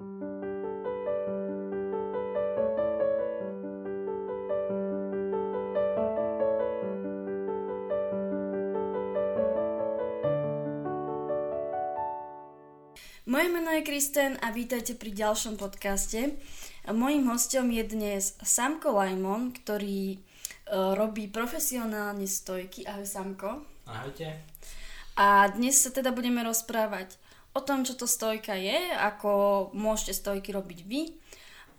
Moje meno je Kristen a vítajte pri ďalšom podcaste. Mojím hostom je dnes Samko Lajmon, ktorý uh, robí profesionálne stojky. Ahoj Samko. Ahojte. A dnes sa teda budeme rozprávať o tom, čo to stojka je, ako môžete stojky robiť vy.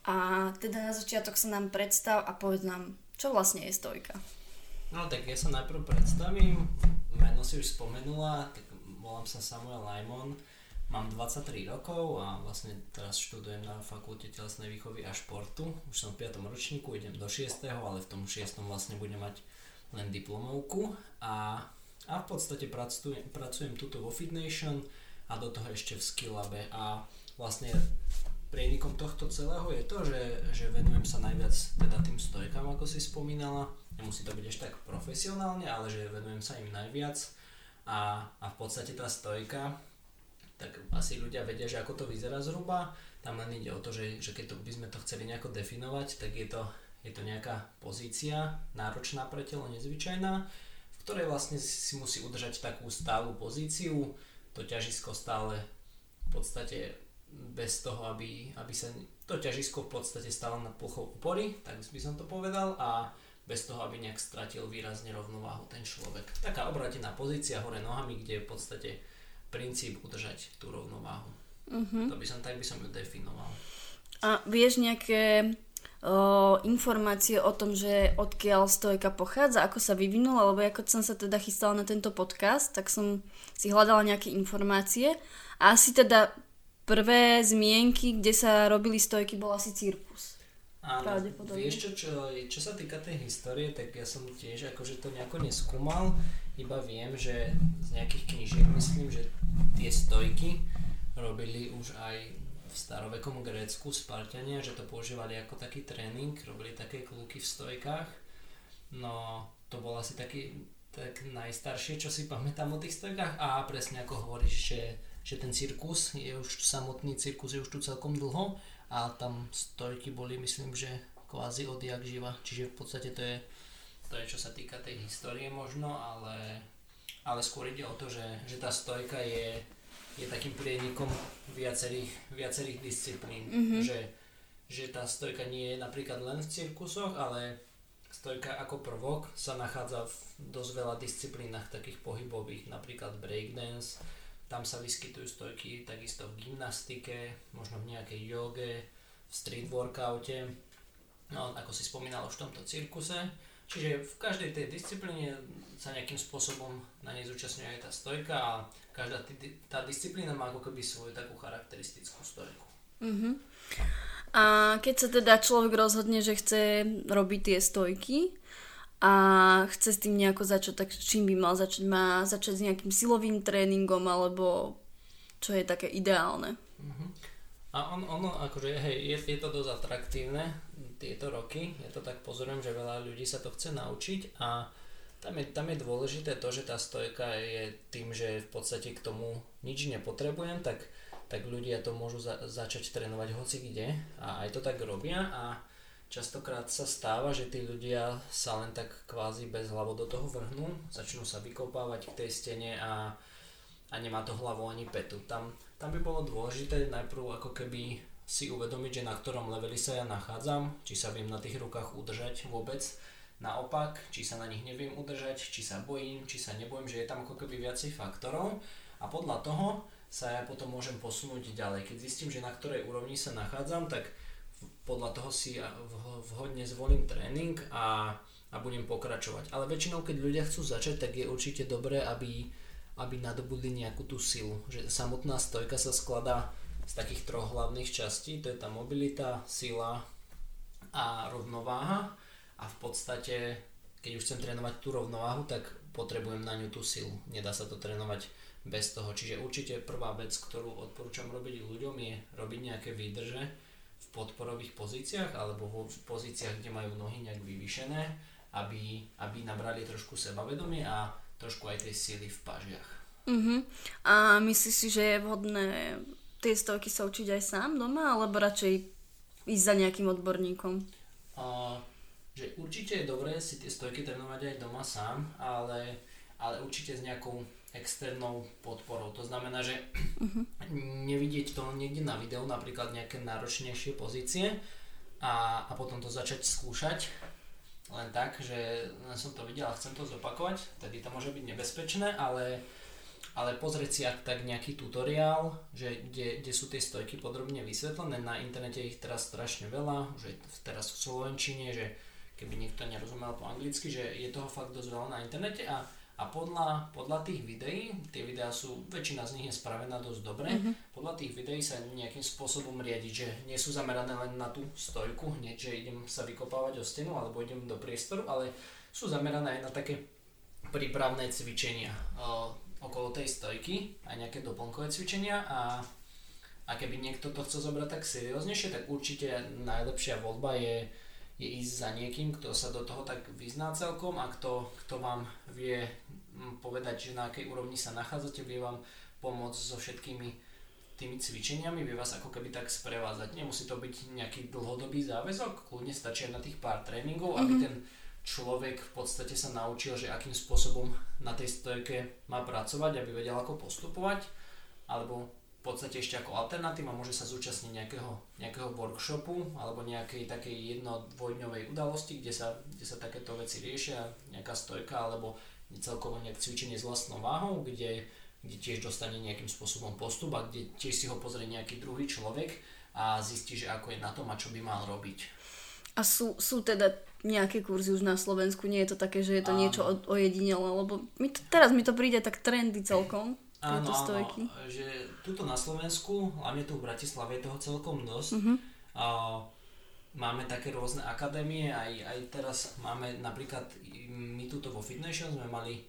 A teda na začiatok sa nám predstav a povedz nám, čo vlastne je stojka. No tak ja sa najprv predstavím, meno si už spomenula, tak volám sa Samuel Lajmon Mám 23 rokov a vlastne teraz študujem na fakulte telesnej výchovy a športu. Už som v 5. ročníku, idem do 6. ale v tom 6. vlastne budem mať len diplomovku a, a v podstate pracujem, pracujem tuto vo Fitnation a do toho ešte v Skillabe a vlastne prienikom tohto celého je to, že, že venujem sa najviac teda tým stojkám, ako si spomínala. Nemusí to byť ešte tak profesionálne, ale že venujem sa im najviac a, a v podstate tá stojka tak asi ľudia vedia, že ako to vyzerá zhruba. Tam len ide o to, že, že keď to by sme to chceli nejako definovať, tak je to, je to nejaká pozícia náročná pre telo, nezvyčajná, v ktorej vlastne si musí udržať takú stálu pozíciu, to ťažisko stále v podstate bez toho, aby, aby sa to ťažisko v podstate stále na plochou opory, tak by som to povedal, a bez toho, aby nejak stratil výrazne rovnováhu ten človek. Taká obratená pozícia hore nohami, kde v podstate princíp udržať tú rovnováhu. Uh-huh. To by som, tak by som ju definoval. A vieš nejaké informácie o tom, že odkiaľ stojka pochádza, ako sa vyvinula, lebo ako som sa teda chystala na tento podcast, tak som si hľadala nejaké informácie a asi teda prvé zmienky, kde sa robili stojky, bol asi cirkus. Áno, vieš čo, čo, čo sa týka tej histórie, tak ja som tiež akože to nejako neskúmal, iba viem, že z nejakých knížiek myslím, že tie stojky robili už aj v starovekom Grécku Spartania, že to používali ako taký tréning, robili také kluky v stojkách. No to bol asi taký tak najstaršie, čo si pamätám o tých stojkách. A presne ako hovoríš, že, že ten cirkus je už samotný cirkus je už tu celkom dlho. A tam stojky boli myslím, že kvázi odjak živa, čiže v podstate to je, to je čo sa týka tej histórie možno, ale, ale skôr ide o to, že, že tá stojka je, je takým prienikom viacerých, viacerých disciplín, mm-hmm. že, že tá stojka nie je napríklad len v cirkusoch, ale stojka ako prvok sa nachádza v dosť veľa disciplínach takých pohybových, napríklad breakdance, tam sa vyskytujú stojky takisto v gymnastike, možno v nejakej joge, v street workoute, no ako si spomínal už v tomto cirkuse. Čiže v každej tej disciplíne sa nejakým spôsobom na nej zúčastňuje aj tá stojka a každá tá disciplína má ako keby svoju takú charakteristickú stojku. Uh-huh. A keď sa teda človek rozhodne, že chce robiť tie stojky, a chce s tým nejako začať, tak čím by mal začať? Má začať s nejakým silovým tréningom alebo čo je také ideálne? Uh-huh. A on, ono, akože, hej, je, je to dosť atraktívne tieto roky, ja to tak pozorujem, že veľa ľudí sa to chce naučiť a tam je, tam je dôležité to, že tá stojka je tým, že v podstate k tomu nič nepotrebujem, tak, tak ľudia to môžu za, začať trénovať hoci kde a aj to tak robia a Častokrát sa stáva, že tí ľudia sa len tak kvázi bez hlavo do toho vrhnú, začnú sa vykopávať k tej stene a, a nemá to hlavu ani petu. Tam, tam by bolo dôležité najprv ako keby si uvedomiť, že na ktorom leveli sa ja nachádzam, či sa viem na tých rukách udržať vôbec, naopak, či sa na nich neviem udržať, či sa bojím, či sa nebojím, že je tam ako keby viacej faktorov a podľa toho sa ja potom môžem posunúť ďalej. Keď zistím, že na ktorej úrovni sa nachádzam, tak podľa toho si vhodne zvolím tréning a, a budem pokračovať. Ale väčšinou, keď ľudia chcú začať, tak je určite dobré, aby, aby nadobudli nejakú tú silu. Že samotná stojka sa skladá z takých troch hlavných častí, to je tá mobilita, sila a rovnováha. A v podstate, keď už chcem trénovať tú rovnováhu, tak potrebujem na ňu tú silu. Nedá sa to trénovať bez toho. Čiže určite prvá vec, ktorú odporúčam robiť ľuďom je robiť nejaké výdrže, podporových pozíciách alebo vo pozíciách, kde majú nohy nejak vyvýšené, aby, aby nabrali trošku sebavedomie a trošku aj tej síly v pažiach. Uh-huh. A myslíš si, že je vhodné tie stojky sa učiť aj sám doma, alebo radšej ísť za nejakým odborníkom? Uh, že určite je dobré si tie stojky trénovať aj doma sám, ale, ale určite s nejakou externou podporou. To znamená, že uh-huh. nevidieť to niekde na videu, napríklad nejaké náročnejšie pozície a, a potom to začať skúšať len tak, že som to videl a chcem to zopakovať, tedy to môže byť nebezpečné, ale, ale pozrieť si ak tak nejaký tutoriál, že kde, kde sú tie stojky podrobne vysvetlené, na internete ich teraz strašne veľa, že teraz v Slovenčine, že keby niekto nerozumel po anglicky, že je toho fakt dosť veľa na internete a a podľa, podľa tých videí, tie videá sú, väčšina z nich je spravená dosť dobre, mm-hmm. podľa tých videí sa nejakým spôsobom riadiť, že nie sú zamerané len na tú stojku, hneď, že idem sa vykopávať o stenu alebo idem do priestoru, ale sú zamerané aj na také prípravné cvičenia o, okolo tej stojky, aj nejaké doplnkové cvičenia a, a keby niekto to chce zobrať tak serióznejšie, tak určite najlepšia voľba je je ísť za niekým, kto sa do toho tak vyzná celkom a kto, kto vám vie mm, povedať, že na akej úrovni sa nachádzate, vie vám pomôcť so všetkými tými cvičeniami, vie vás ako keby tak sprevázať. Nemusí to byť nejaký dlhodobý záväzok, kľudne stačí na tých pár tréningov, mm-hmm. aby mhm. ten človek v podstate sa naučil, že akým spôsobom na tej stojke má pracovať, aby vedel ako postupovať, alebo v podstate ešte ako alternatíva môže sa zúčastniť nejakého, nejakého workshopu alebo nejakej takej jedno dvojdňovej udalosti, kde sa, kde sa takéto veci riešia, nejaká stojka alebo celkovo nejak cvičenie s vlastnou váhou, kde, kde tiež dostane nejakým spôsobom postup a kde tiež si ho pozrie nejaký druhý človek a zistí, že ako je na tom a čo by mal robiť. A sú, sú teda nejaké kurzy už na Slovensku? Nie je to také, že je to Áno. niečo ojedinelé? Lebo mi to, teraz mi to príde tak trendy celkom. Áno, stojky. áno, že tuto na Slovensku, hlavne tu v Bratislave je toho celkom dosť. Uh-huh. A, máme také rôzne akadémie, aj, aj teraz máme napríklad, my tuto vo Fitness sme mali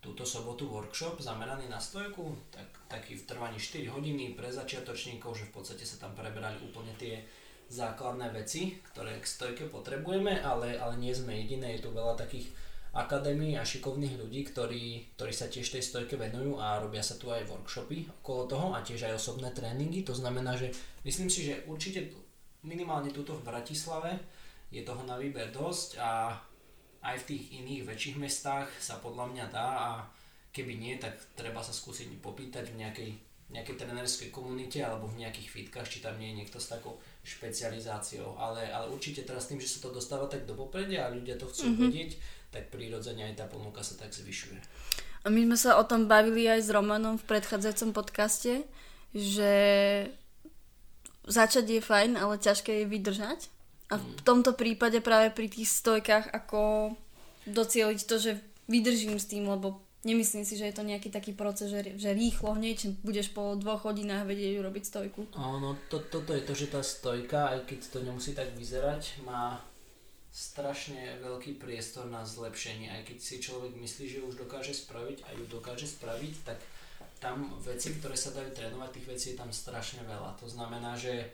túto sobotu workshop zameraný na stojku, tak, taký v trvaní 4 hodiny pre začiatočníkov, že v podstate sa tam preberali úplne tie základné veci, ktoré k stojke potrebujeme, ale, ale nie sme jediné, je tu veľa takých akadémií a šikovných ľudí, ktorí, ktorí sa tiež tej stojke venujú a robia sa tu aj workshopy okolo toho a tiež aj osobné tréningy. To znamená, že myslím si, že určite minimálne tuto v Bratislave je toho na výber dosť a aj v tých iných väčších mestách sa podľa mňa dá a keby nie, tak treba sa skúsiť popýtať v nejakej, nejakej trénerskej komunite alebo v nejakých fitkách, či tam nie je niekto s takou špecializáciou. Ale, ale určite teraz tým, že sa to dostáva tak do popredia a ľudia to chcú mm-hmm. vedieť, tak prirodzene aj tá ponuka sa tak zvyšuje. A my sme sa o tom bavili aj s Romanom v predchádzajúcom podcaste, že začať je fajn, ale ťažké je vydržať. A v mm. tomto prípade práve pri tých stojkách ako docieliť to, že vydržím s tým, lebo nemyslím si, že je to nejaký taký proces, že, že rýchlo hneď budeš po dvoch hodinách vedieť urobiť stojku. Áno, to, toto je to, že tá stojka, aj keď to nemusí tak vyzerať, má strašne veľký priestor na zlepšenie. Aj keď si človek myslí, že už dokáže spraviť a ju dokáže spraviť, tak tam veci, ktoré sa dajú trénovať, tých vecí je tam strašne veľa. To znamená, že,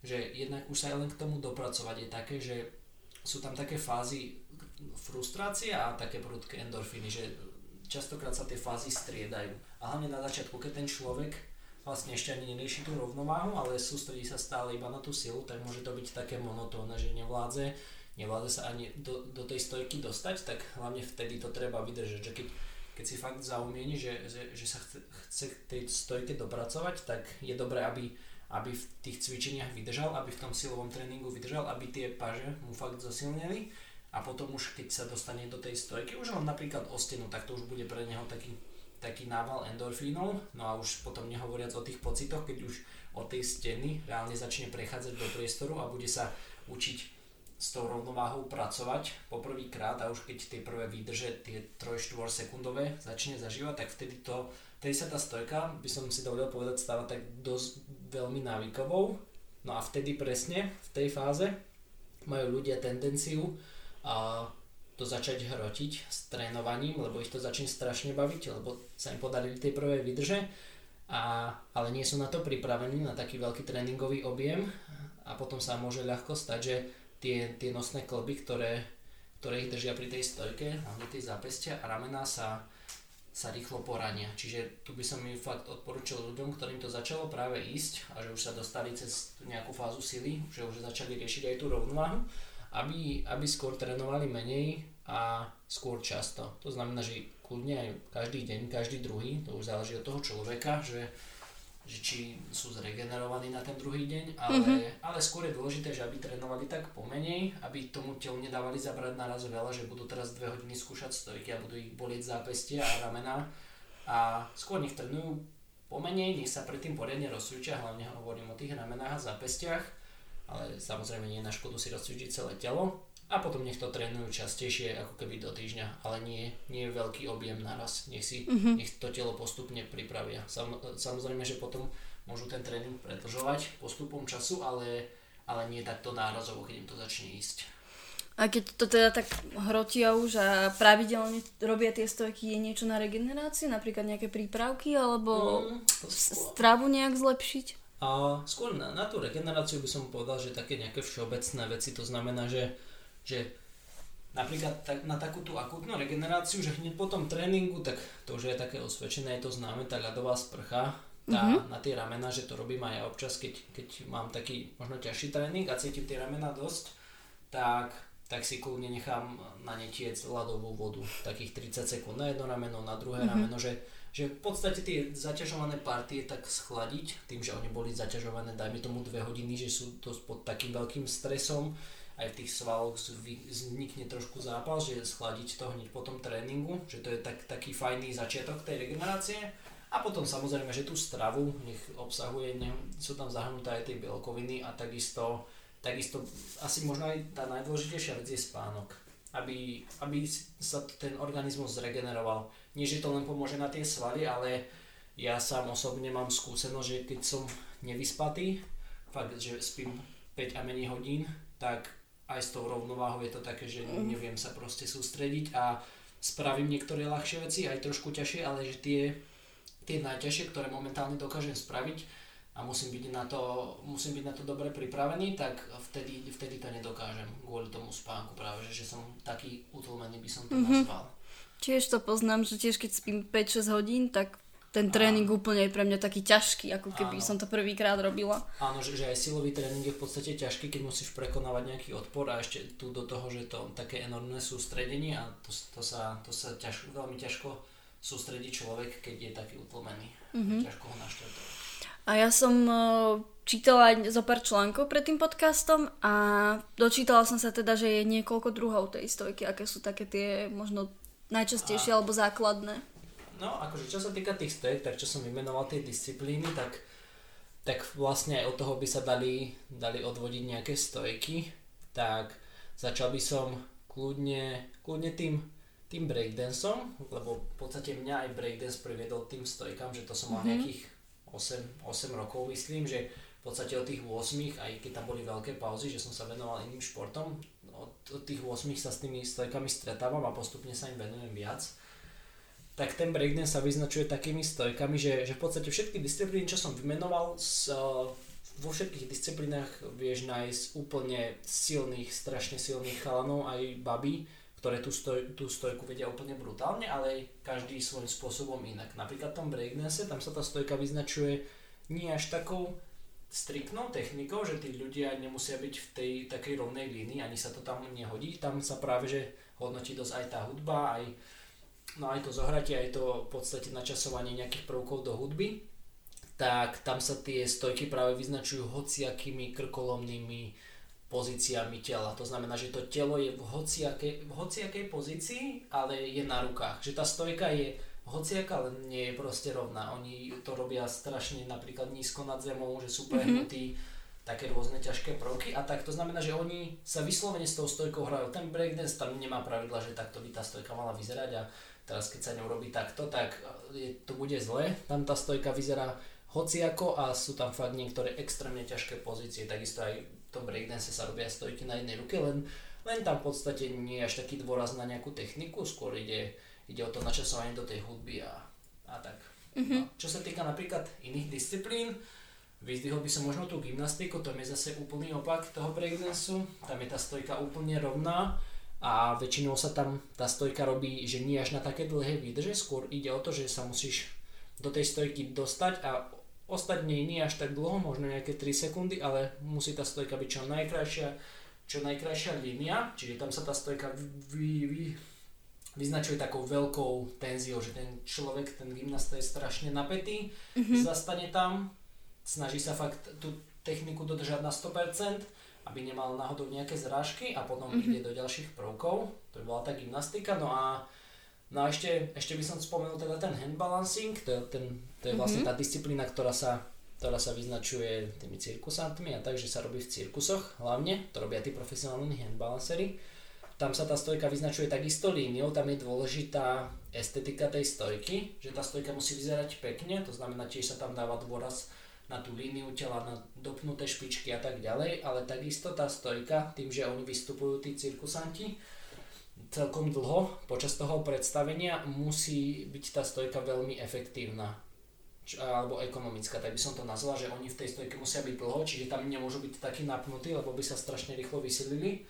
že jednak už sa aj len k tomu dopracovať je také, že sú tam také fázy frustrácie a také prudké endorfíny, že častokrát sa tie fázy striedajú. A hlavne na začiatku, keď ten človek vlastne ešte ani nerieši tú rovnováhu, ale sústredí sa stále iba na tú silu, tak môže to byť také monotónne, že nevládze nevládze sa ani do, do tej stojky dostať, tak hlavne vtedy to treba vydržať, že keď, keď si fakt zaumieni, že, že, že sa chce, chce k tej stojke dopracovať, tak je dobré, aby, aby v tých cvičeniach vydržal, aby v tom silovom tréningu vydržal, aby tie paže mu fakt zosilnili a potom už keď sa dostane do tej stojky, už len napríklad o stenu, tak to už bude pre neho taký, taký nával endorfínov, no a už potom nehovoriac o tých pocitoch, keď už od tej steny reálne začne prechádzať do priestoru a bude sa učiť s tou rovnováhou pracovať poprvýkrát a už keď tie prvé výdrže, tie 3-4 sekundové začne zažívať, tak vtedy to, vtedy sa tá stojka, by som si dovolil povedať, stáva tak dosť veľmi návykovou. No a vtedy presne v tej fáze majú ľudia tendenciu a to začať hrotiť s trénovaním, lebo ich to začne strašne baviť, lebo sa im podarili tie prvé výdrže, a, ale nie sú na to pripravení, na taký veľký tréningový objem a potom sa môže ľahko stať, že tie, tie nosné klby, ktoré, ktoré ich držia pri tej stojke, hlavne tie zápestia a ramená sa sa rýchlo porania. Čiže tu by som mi fakt odporučil ľuďom, ktorým to začalo práve ísť a že už sa dostali cez nejakú fázu sily, že už začali riešiť aj tú rovnováhu, aby, aby skôr trénovali menej a skôr často. To znamená, že kľudne aj každý deň, každý druhý, to už záleží od toho človeka, že že či sú zregenerovaní na ten druhý deň, ale, mm-hmm. ale skôr je dôležité, že aby trénovali tak pomenej, aby tomu telu nedávali zabrať naraz veľa, že budú teraz dve hodiny skúšať stojky a budú ich bolieť zápestia a ramena a skôr nech trénujú pomenej, nech sa predtým poriadne rozcvičia, hlavne hovorím o tých ramenách a zápestiach, ale samozrejme nie na škodu si rozcvičiť celé telo, a potom nech to trénujú častejšie ako keby do týždňa, ale nie, nie je veľký objem naraz, nech si mm-hmm. nech to telo postupne pripravia. Sam, samozrejme, že potom môžu ten tréning predlžovať postupom času, ale, ale nie takto nárazovo, keď im to začne ísť. A keď to teda tak hrotia už a pravidelne robia tie stojky, je niečo na regeneráciu, napríklad nejaké prípravky alebo mm, stravu nejak zlepšiť? A skôr na, na tú regeneráciu by som povedal, že také nejaké všeobecné veci, to znamená, že že napríklad tak, na takú tú akútnu regeneráciu, že hneď po tom tréningu, tak to už je také osvedčené, je to známe, tá ľadová sprcha, tá, mm-hmm. na tie ramena, že to robím aj ja občas, keď, keď mám taký možno ťažší tréning a cítim tie ramena dosť, tak, tak si kľudne nechám na ne tiec ľadovú vodu, takých 30 sekúnd na jedno rameno, na druhé mm-hmm. rameno, že, že v podstate tie zaťažované partie tak schladiť, tým, že oni boli zaťažované, dajme tomu dve hodiny, že sú to pod takým veľkým stresom, aj v tých svaloch vznikne trošku zápal, že schladiť to hneď po tom tréningu, že to je tak, taký fajný začiatok tej regenerácie. A potom samozrejme, že tú stravu nech obsahuje, ne, sú tam zahrnuté aj tie bielkoviny a takisto, takisto asi možno aj tá najdôležitejšia vec je spánok. Aby, aby sa ten organizmus zregeneroval. Nie, že to len pomôže na tie svaly, ale ja sám osobne mám skúsenosť, že keď som nevyspatý, fakt, že spím 5 a menej hodín, tak aj s tou rovnováhou je to také, že mm. neviem sa proste sústrediť a spravím niektoré ľahšie veci, aj trošku ťažšie, ale že tie, tie najťažšie, ktoré momentálne dokážem spraviť a musím byť na to, musím byť na to dobre pripravený, tak vtedy, vtedy to nedokážem kvôli tomu spánku práve, že, že som taký utlmený by som to mm-hmm. nazval. Tiež to poznám, že tiež keď spím 5-6 hodín, tak ten tréning Áno. úplne je pre mňa taký ťažký, ako keby Áno. som to prvýkrát robila. Áno, že, že aj silový tréning je v podstate ťažký, keď musíš prekonávať nejaký odpor a ešte tu do toho, že to také enormné sústredenie a to, to sa, to sa ťažko, veľmi ťažko sústredí človek, keď je taký utlmený. Mm-hmm. Ťažko ho naštartovať. A ja som e, čítala aj zo pár článkov pred tým podcastom a dočítala som sa teda, že je niekoľko druhov tej stojky, aké sú také tie možno najčastejšie a... alebo základné. No, akože čo sa týka tých stojek, tak čo som vymenoval tie disciplíny, tak, tak vlastne aj od toho by sa dali, dali odvodiť nejaké stojky. Tak začal by som kľudne, kľudne tým, tým breakdanceom, lebo v podstate mňa aj breakdance priviedol tým stojkám, že to som mal mm-hmm. nejakých 8, 8 rokov myslím, že v podstate od tých 8, aj keď tam boli veľké pauzy, že som sa venoval iným športom, od, tých 8 sa s tými stojkami stretávam a postupne sa im venujem viac tak ten breakdance sa vyznačuje takými stojkami, že, že v podstate všetky disciplíny, čo som vymenoval, s, vo všetkých disciplínach vieš nájsť úplne silných, strašne silných chalanov aj baby, ktoré tú, stoj, tú stojku vedia úplne brutálne, ale každý svojím spôsobom inak. Napríklad v tom breakdance, tam sa tá stojka vyznačuje nie až takou striktnou technikou, že tí ľudia nemusia byť v tej takej rovnej línii, ani sa to tam nehodí. Tam sa práve že hodnotí dosť aj tá hudba, aj no aj to zohratie, aj to v podstate načasovanie nejakých prvkov do hudby, tak tam sa tie stojky práve vyznačujú hociakými krkolomnými pozíciami tela. To znamená, že to telo je v hociakej, v hociakej pozícii, ale je na rukách. Že tá stojka je hociaká, ale nie je proste rovná. Oni to robia strašne napríklad nízko nad zemou, že sú prehnutí, mm-hmm. také rôzne ťažké prvky a tak to znamená, že oni sa vyslovene s tou stojkou hrajú. Ten breakdance tam nemá pravidla, že takto by tá stojka mala vyzerať a Teraz keď sa ňou robí takto, tak je, to bude zle. Tam tá stojka vyzerá hociako a sú tam fakt niektoré extrémne ťažké pozície. Takisto aj v tom breakdance sa robia stojky na jednej ruke, len, len tam v podstate nie je až taký dôraz na nejakú techniku, skôr ide, ide o to načasovanie do tej hudby a, a tak. Mm-hmm. No, čo sa týka napríklad iných disciplín, Vyzdvihol by som možno tú gymnastiku, to je zase úplný opak toho breakdanceu. Tam je tá stojka úplne rovná a väčšinou sa tam tá stojka robí, že nie až na také dlhé výdrže, skôr ide o to, že sa musíš do tej stojky dostať a ostať nej nie až tak dlho, možno nejaké 3 sekundy, ale musí tá stojka byť čo najkrajšia, čo najkrajšia línia, čiže tam sa tá stojka vy, vy, vyznačuje takou veľkou tenziou, že ten človek, ten gymnasta je strašne napätý, mm-hmm. zastane tam, snaží sa fakt tú techniku dodržať na 100%, aby nemal náhodou nejaké zrážky a potom mm-hmm. ide do ďalších prvkov. To by bola tá gymnastika. No a, no a ešte, ešte by som spomenul teda ten handbalancing, to je, ten, to je vlastne mm-hmm. tá disciplína, ktorá sa, ktorá sa vyznačuje tými cirkusantmi a takže sa robí v cirkusoch hlavne, to robia tí profesionálni handbalancery. Tam sa tá stojka vyznačuje takisto líniou, tam je dôležitá estetika tej stojky, že tá stojka musí vyzerať pekne, to znamená tiež sa tam dáva dôraz na tú líniu tela, na dopnuté špičky a tak ďalej, ale takisto tá stojka, tým, že oni vystupujú tí cirkusanti, celkom dlho počas toho predstavenia musí byť tá stojka veľmi efektívna alebo ekonomická, tak by som to nazval, že oni v tej stojke musia byť dlho, čiže tam nemôžu byť takí napnutí, lebo by sa strašne rýchlo vysilili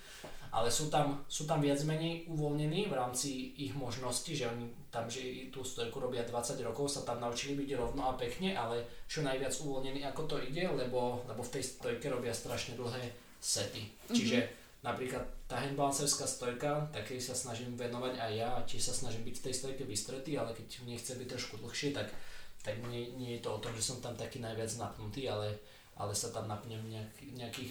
ale sú tam, sú tam viac menej uvoľnení v rámci ich možností, že oni tam, že tú stojku robia 20 rokov, sa tam naučili byť rovno a pekne, ale čo najviac uvoľnení ako to ide, lebo, lebo v tej stojke robia strašne dlhé sety. Mm-hmm. Čiže napríklad tá handbalancerská stojka, takej sa snažím venovať aj ja, tiež sa snažím byť v tej stojke vystretý, ale keď mne chce byť trošku dlhšie, tak, tak nie, nie je to o tom, že som tam taký najviac napnutý, ale, ale sa tam napnem nejak, nejakých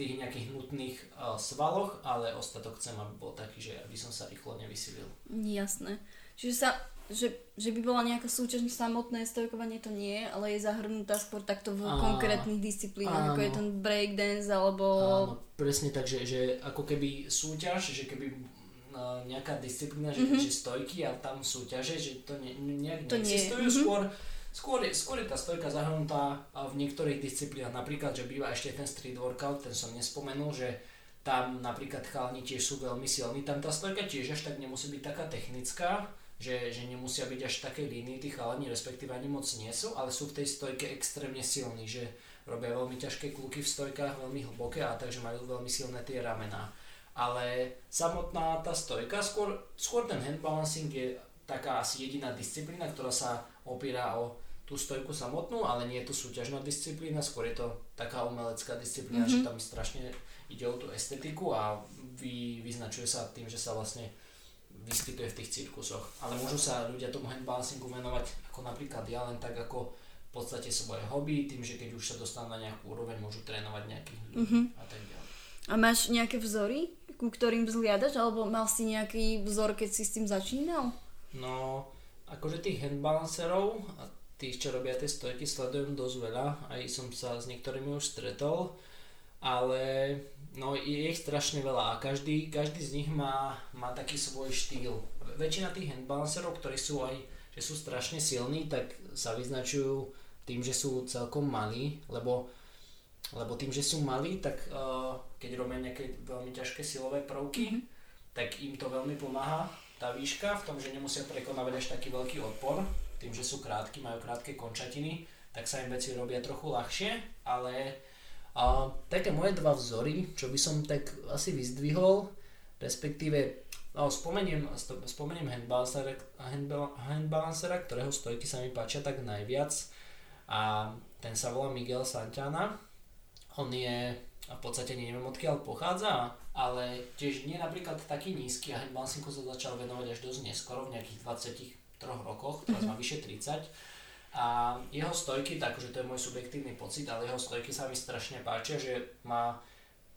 tých nejakých nutných uh, svaloch, ale ostatok chcem, aby bol taký, že aby som sa rýchlo nevysilil. Jasné. Čiže sa, že, že by bola nejaká súťaž samotné stojkovanie, to nie, ale je zahrnutá skôr takto v a, konkrétnych disciplínach, ako je ten breakdance alebo... Áno, presne tak, že, že ako keby súťaž, že keby uh, nejaká disciplína, že, mm-hmm. že stojky a tam súťaže, že to ne, nejak to neexistujú, nie. skôr Skôr skôr je tá stojka zahrnutá v niektorých disciplínach, napríklad, že býva ešte ten street workout, ten som nespomenul, že tam napríklad chalani tiež sú veľmi silní, tam tá stojka tiež až tak nemusí byť taká technická, že, že nemusia byť až také líny tí chalani, respektíve ani moc nie sú, ale sú v tej stojke extrémne silní, že robia veľmi ťažké kluky v stojkách, veľmi hlboké a takže majú veľmi silné tie ramená. Ale samotná tá stojka, skôr, skôr ten handbalancing je taká asi jediná disciplína, ktorá sa opiera o tú stojku samotnú, ale nie je to súťažná disciplína, skôr je to taká umelecká disciplína, mm-hmm. že tam strašne ide o tú estetiku a vy, vyznačuje sa tým, že sa vlastne vyskytuje v tých cirkusoch. Ale môžu sa ľudia tomu handbalancingu venovať ako napríklad ja len tak ako v podstate svoje hobby, tým, že keď už sa dostanú na nejakú úroveň, môžu trénovať nejakých ľudí mm-hmm. a tak ďalej. A máš nejaké vzory, ku ktorým vzliadaš, alebo mal si nejaký vzor, keď si s tým začínal? No, akože tých handbalancerov, tých, čo robia tie stojky, sledujem dosť veľa, aj som sa s niektorými už stretol, ale no, je ich strašne veľa a každý, každý z nich má, má taký svoj štýl. Väčšina tých handbalancerov, ktorí sú aj, že sú strašne silní, tak sa vyznačujú tým, že sú celkom malí, lebo, lebo tým, že sú malí, tak uh, keď robia nejaké veľmi ťažké silové prvky, mm-hmm. tak im to veľmi pomáha tá výška v tom, že nemusia prekonávať až taký veľký odpor tým, že sú krátky, majú krátke končatiny, tak sa im veci robia trochu ľahšie, ale a, také moje dva vzory, čo by som tak asi vyzdvihol, respektíve no, spomeniem, spomeniem handbalancera, ktorého stojky sa mi páčia tak najviac a ten sa volá Miguel Santana. On je v podstate neviem odkiaľ pochádza, ale tiež nie napríklad taký nízky a handbalancingu sa začal venovať až dosť neskoro, v nejakých 20 troch rokoch, teraz má mhm. vyše 30. A jeho stojky, takže to je môj subjektívny pocit, ale jeho stojky sa mi strašne páčia, že má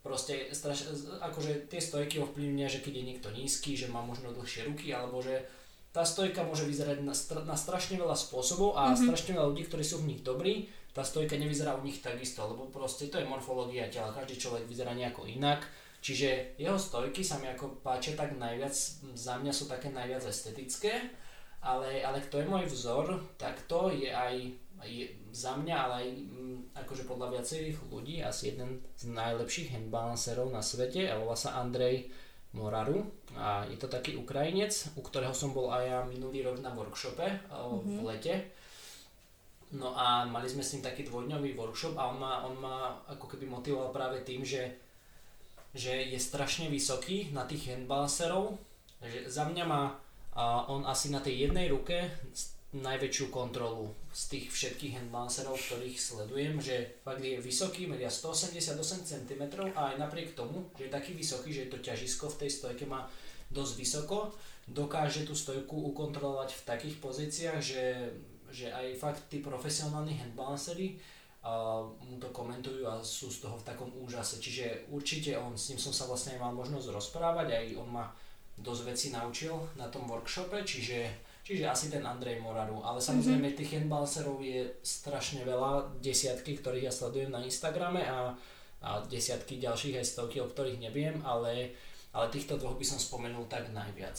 proste straš, akože tie stojky ovplyvňujú, že keď je niekto nízky, že má možno dlhšie ruky, alebo že tá stojka môže vyzerať na, na strašne veľa spôsobov a mm-hmm. strašne veľa ľudí, ktorí sú v nich dobrí, tá stojka nevyzerá u nich takisto, lebo proste to je morfológia tela, každý človek vyzerá nejako inak, čiže jeho stojky sa mi ako páčia tak najviac, za mňa sú také najviac estetické ale, ale kto je môj vzor, tak to je aj je za mňa, ale aj m, mm, akože podľa viacerých ľudí asi jeden z najlepších handbalancerov na svete a volá sa Andrej Moraru a je to taký Ukrajinec, u ktorého som bol aj ja minulý rok na workshope mm-hmm. v lete. No a mali sme s ním taký dvojdňový workshop a on ma, on ma ako keby motivoval práve tým, že že je strašne vysoký na tých handbalserov, že za mňa má a on asi na tej jednej ruke najväčšiu kontrolu z tých všetkých handbalserov, ktorých sledujem, že fakt je vysoký, meria 188 cm a aj napriek tomu, že je taký vysoký, že to ťažisko v tej stojke má dosť vysoko, dokáže tú stojku ukontrolovať v takých pozíciách, že, že aj fakt tí profesionálni handbalsery uh, mu to komentujú a sú z toho v takom úžase. Čiže určite on, s ním som sa vlastne mal možnosť rozprávať, aj on ma dosť veci naučil na tom workshope, čiže, čiže asi ten Andrej Moraru. Ale samozrejme mm-hmm. tých handbalserov je strašne veľa, desiatky, ktorých ja sledujem na Instagrame a, a desiatky ďalších aj stovky, o ktorých neviem, ale, ale týchto dvoch by som spomenul tak najviac.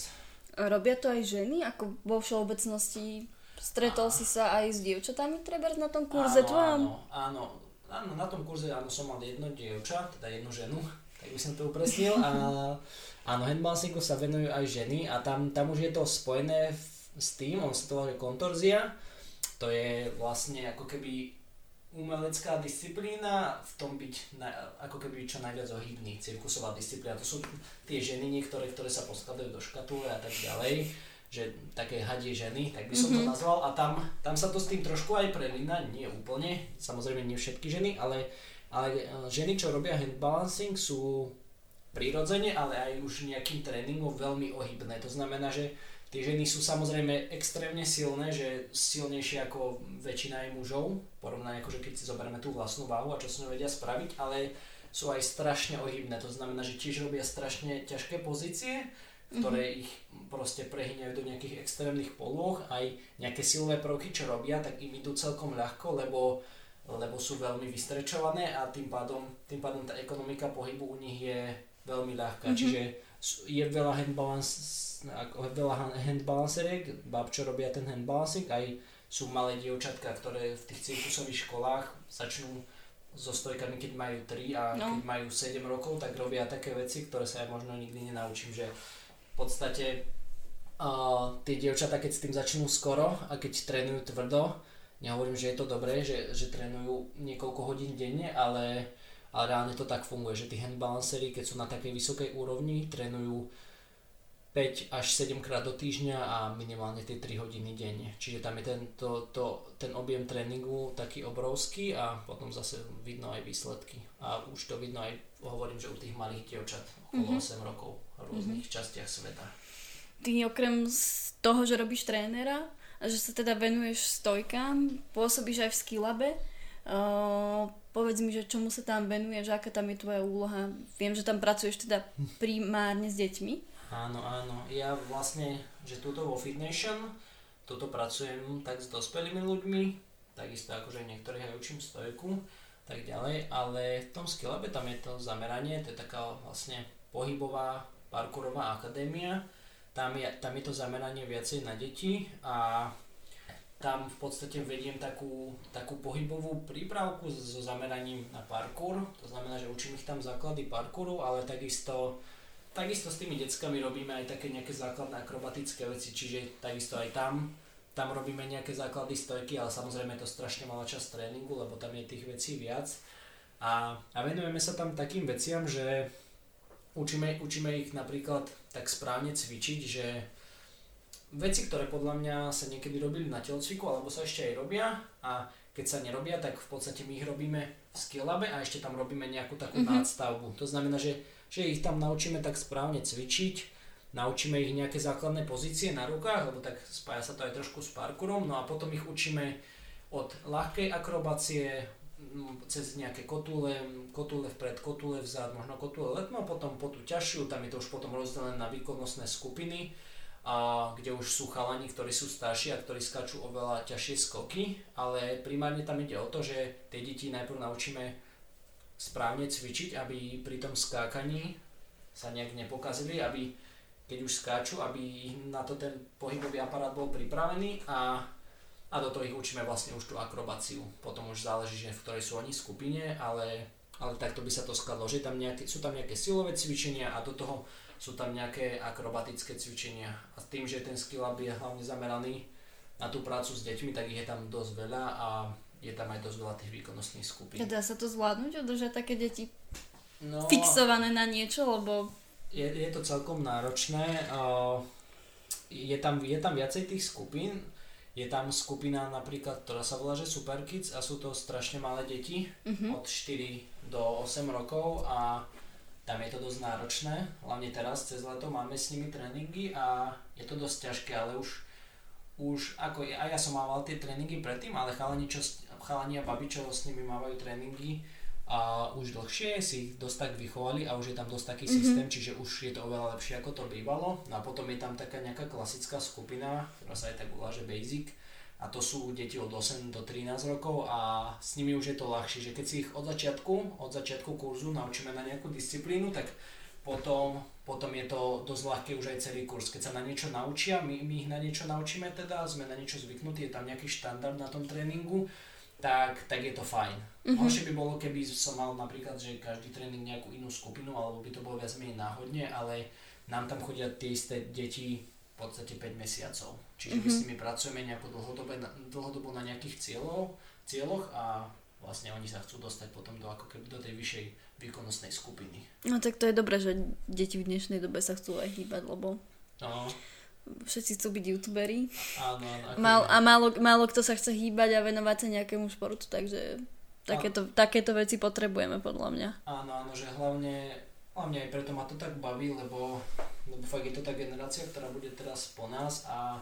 Robia to aj ženy, ako vo všeobecnosti Stretol a... si sa aj s dievčatami treba na tom kurze áno, tvojom? Áno, áno, áno, na tom kurze áno, som mal jedno dievča, teda jednu ženu, tak by som to upresnil. A Áno, handbalsingu sa venujú aj ženy a tam, tam už je to spojené s tým, on sa to volá kontorzia, to je vlastne ako keby umelecká disciplína v tom byť na, ako keby čo najviac ohybný, cirkusová disciplína. To sú tie ženy niektoré, ktoré sa poskladajú do škatule a tak ďalej, že také hadie ženy, tak by som mm-hmm. to mhm. nazval. A tam, tam sa to s tým trošku aj prelína, nie úplne, samozrejme nie všetky ženy, ale, ale e, ženy, čo robia handbalancing, sú prirodzene, ale aj už nejakým tréningom veľmi ohybné. To znamená, že tie ženy sú samozrejme extrémne silné, že silnejšie ako väčšina aj mužov, porovnaní akože keď si zoberieme tú vlastnú váhu a čo s ňou vedia spraviť, ale sú aj strašne ohybné. To znamená, že tiež robia strašne ťažké pozície, ktoré mm-hmm. ich proste prehyňajú do nejakých extrémnych polôch, aj nejaké silové prvky, čo robia, tak im idú celkom ľahko, lebo lebo sú veľmi vystrečované a tým pádom, tým pádom tá ekonomika pohybu u nich je veľmi ľahká. Mm-hmm. Čiže je veľa handbalance, veľa handbalanceriek, bab, čo robia ten handbalancing, aj sú malé dievčatka, ktoré v tých cirkusových školách začnú so stojkami, keď majú 3 a no. keď majú 7 rokov, tak robia také veci, ktoré sa ja možno nikdy nenaučím, že v podstate uh, tie dievčatá, keď s tým začnú skoro a keď trénujú tvrdo, nehovorím, že je to dobré, že, že trénujú niekoľko hodín denne, ale ale reálne to tak funguje, že tí handbalancery, keď sú na takej vysokej úrovni, trénujú 5 až 7 krát do týždňa a minimálne tie 3 hodiny denne. Čiže tam je ten, to, to, ten objem tréningu taký obrovský a potom zase vidno aj výsledky. A už to vidno aj, hovorím, že u tých malých dievčat okolo mm-hmm. 8 rokov v rôznych mm-hmm. častiach sveta. Ty okrem z toho, že robíš trénera že sa teda venuješ stojkám, pôsobíš aj v Skillabe, uh, Povedz mi, že čomu sa tam venuješ, aká tam je tvoja úloha. Viem, že tam pracuješ teda primárne s deťmi. Áno, áno. Ja vlastne, že túto vo Fitnation, tuto pracujem tak s dospelými ľuďmi, takisto akože niektorých aj učím stojku, tak ďalej, ale v tom Skillabe tam je to zameranie, to je taká vlastne pohybová parkourová akadémia, tam je, tam je to zameranie viacej na deti a tam v podstate vediem takú, takú pohybovú prípravku so zameraním na parkour. To znamená, že učím ich tam základy parkouru, ale takisto, takisto s tými deckami robíme aj také nejaké základné akrobatické veci, čiže takisto aj tam, tam robíme nejaké základy stojky, ale samozrejme je to strašne malá časť tréningu, lebo tam je tých vecí viac. A, a venujeme sa tam takým veciam, že učíme, učíme ich napríklad tak správne cvičiť, že veci, ktoré podľa mňa sa niekedy robili na telocviku, alebo sa ešte aj robia a keď sa nerobia, tak v podstate my ich robíme v Skillabe a ešte tam robíme nejakú takú mm-hmm. nadstavbu. To znamená, že, že ich tam naučíme tak správne cvičiť, naučíme ich nejaké základné pozície na rukách, lebo tak spája sa to aj trošku s parkourom, no a potom ich učíme od ľahkej akrobácie cez nejaké kotule, kotule vpred, kotule vzad, možno kotule letmo, potom po tú ťažšiu, tam je to už potom rozdelené na výkonnostné skupiny a kde už sú chalani, ktorí sú starší a ktorí skáču oveľa ťažšie skoky, ale primárne tam ide o to, že tie deti najprv naučíme správne cvičiť, aby pri tom skákaní sa nejak nepokazili, aby keď už skáču, aby na to ten pohybový aparát bol pripravený a, a do toho ich učíme vlastne už tú akrobáciu. Potom už záleží, že v ktorej sú oni skupine, ale, ale takto by sa to skladlo, že tam nejaké, sú tam nejaké silové cvičenia a do toho sú tam nejaké akrobatické cvičenia. A tým, že ten skill up je hlavne zameraný na tú prácu s deťmi, tak ich je tam dosť veľa a je tam aj dosť veľa tých výkonnostných skupín. Dá sa to zvládnuť, udržať také deti no, fixované na niečo, lebo... Je, je to celkom náročné. Je tam, je tam viacej tých skupín. Je tam skupina napríklad, ktorá sa volá, že Super Kids a sú to strašne malé deti uh-huh. od 4 do 8 rokov a tam je to dosť náročné, hlavne teraz cez leto máme s nimi tréningy a je to dosť ťažké, ale už, už ako ja, ja som mával tie tréningy predtým, ale chalani, čo, chalani a babi, čo s nimi mávajú tréningy a už dlhšie si ich dosť tak vychovali a už je tam dosť taký mm-hmm. systém, čiže už je to oveľa lepšie ako to bývalo. No a potom je tam taká nejaká klasická skupina, ktorá sa aj tak volá, že Basic, a to sú deti od 8 do 13 rokov a s nimi už je to ľahšie, že keď si ich od začiatku, od začiatku kurzu naučíme na nejakú disciplínu, tak potom, potom je to dosť ľahké už aj celý kurz. Keď sa na niečo naučia, my, my ich na niečo naučíme teda, sme na niečo zvyknutí, je tam nejaký štandard na tom tréningu, tak, tak je to fajn. Mm-hmm. Horšie by bolo, keby som mal napríklad, že každý tréning nejakú inú skupinu, alebo by to bolo viac menej náhodne, ale nám tam chodia tie isté deti v podstate 5 mesiacov. Čiže mm-hmm. my s mhm. nimi pracujeme nejako dlhodobo, dlhodobo na nejakých cieľov, cieľoch a vlastne oni sa chcú dostať potom do, ako keby do tej vyššej výkonnostnej skupiny. No tak to je dobré, že deti v dnešnej dobe sa chcú aj hýbať, lebo no. Všetci chcú byť youtuberi. Áno, áno. Mal, a málo, málo kto sa chce hýbať a venovať sa nejakému športu, takže takéto, takéto veci potrebujeme podľa mňa. Áno, áno, že hlavne Hlavne aj preto ma to tak baví, lebo, lebo fakt je to tá generácia, ktorá bude teraz po nás a,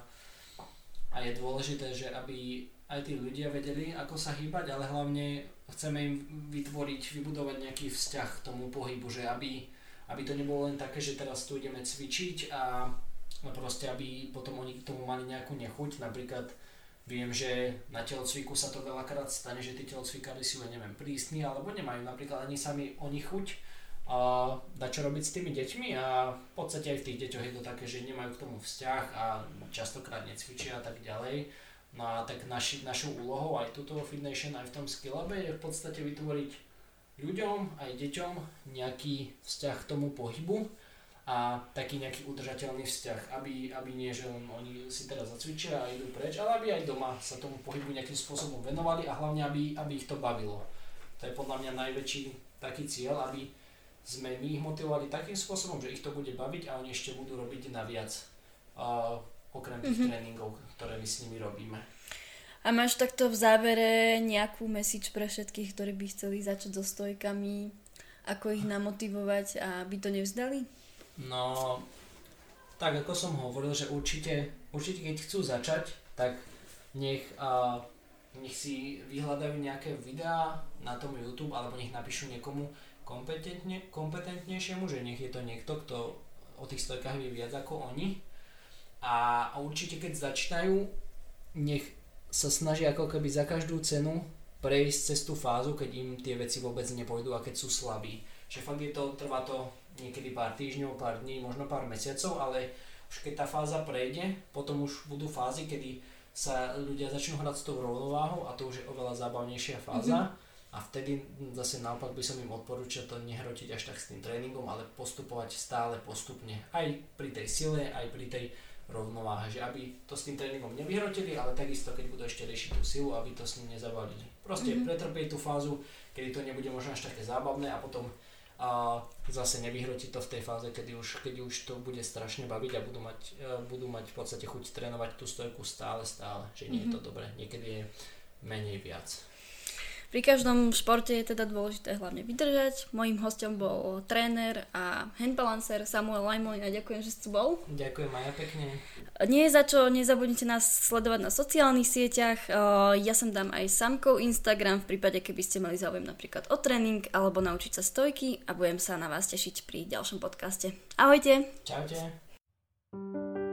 a je dôležité, že aby aj tí ľudia vedeli, ako sa hýbať, ale hlavne chceme im vytvoriť, vybudovať nejaký vzťah k tomu pohybu, že aby, aby to nebolo len také, že teraz tu ideme cvičiť a proste, aby potom oni k tomu mali nejakú nechuť. Napríklad viem, že na telocviku sa to veľakrát stane, že tí telocvikári sú, ja neviem, prísni, alebo nemajú napríklad ani sami oni chuť a dať čo robiť s tými deťmi a v podstate aj v tých deťoch je to také, že nemajú k tomu vzťah a častokrát necvičia a tak ďalej. No a tak naši, našou úlohou aj tuto Fit Nation, aj v tom Skillabe je v podstate vytvoriť ľuďom aj deťom nejaký vzťah k tomu pohybu a taký nejaký udržateľný vzťah, aby, aby nie, že len oni si teraz zacvičia a idú preč, ale aby aj doma sa tomu pohybu nejakým spôsobom venovali a hlavne, aby, aby ich to bavilo. To je podľa mňa najväčší taký cieľ, aby sme my ich motivovali takým spôsobom, že ich to bude baviť a oni ešte budú robiť naviac, uh, okrem tých mm-hmm. tréningov, ktoré my s nimi robíme. A máš takto v závere nejakú message pre všetkých, ktorí by chceli začať so stojkami, ako ich namotivovať, aby to nevzdali? No, tak ako som hovoril, že určite, určite keď chcú začať, tak nech, uh, nech si vyhľadajú nejaké videá na tom YouTube alebo nech napíšu niekomu, kompetentne, kompetentnejšiemu, že nech je to niekto, kto o tých stojkách vie viac ako oni. A určite keď začínajú, nech sa snažia ako keby za každú cenu prejsť cez tú fázu, keď im tie veci vôbec nepôjdu a keď sú slabí. Že fakt je to, trvá to niekedy pár týždňov, pár dní, možno pár mesiacov, ale už keď tá fáza prejde, potom už budú fázy, kedy sa ľudia začnú hrať s tou rovnováhou a to už je oveľa zábavnejšia fáza. Mm-hmm a vtedy zase naopak by som im odporúčal to nehrotiť až tak s tým tréningom, ale postupovať stále postupne. Aj pri tej sile, aj pri tej rovnováhe, že aby to s tým tréningom nevyhrotili, ale takisto keď budú ešte riešiť tú silu, aby to s ním nezavalili. Proste mm-hmm. pretrpieť tú fázu, kedy to nebude možno až také zábavné a potom a zase nevyhrotiť to v tej fáze, kedy už, keď už to bude strašne baviť a budú mať, uh, budú mať v podstate chuť trénovať tú stojku stále, stále, že nie mm-hmm. je to mhm. dobré, niekedy je menej viac. Pri každom športe je teda dôležité hlavne vydržať. Mojím hostom bol tréner a handbalancer Samuel Lajmon a ďakujem, že si bol. Ďakujem aj pekne. Nie je za čo, nezabudnite nás sledovať na sociálnych sieťach. Ja som dám aj samkou Instagram v prípade, keby ste mali záujem napríklad o tréning alebo naučiť sa stojky a budem sa na vás tešiť pri ďalšom podcaste. Ahojte. Čaute.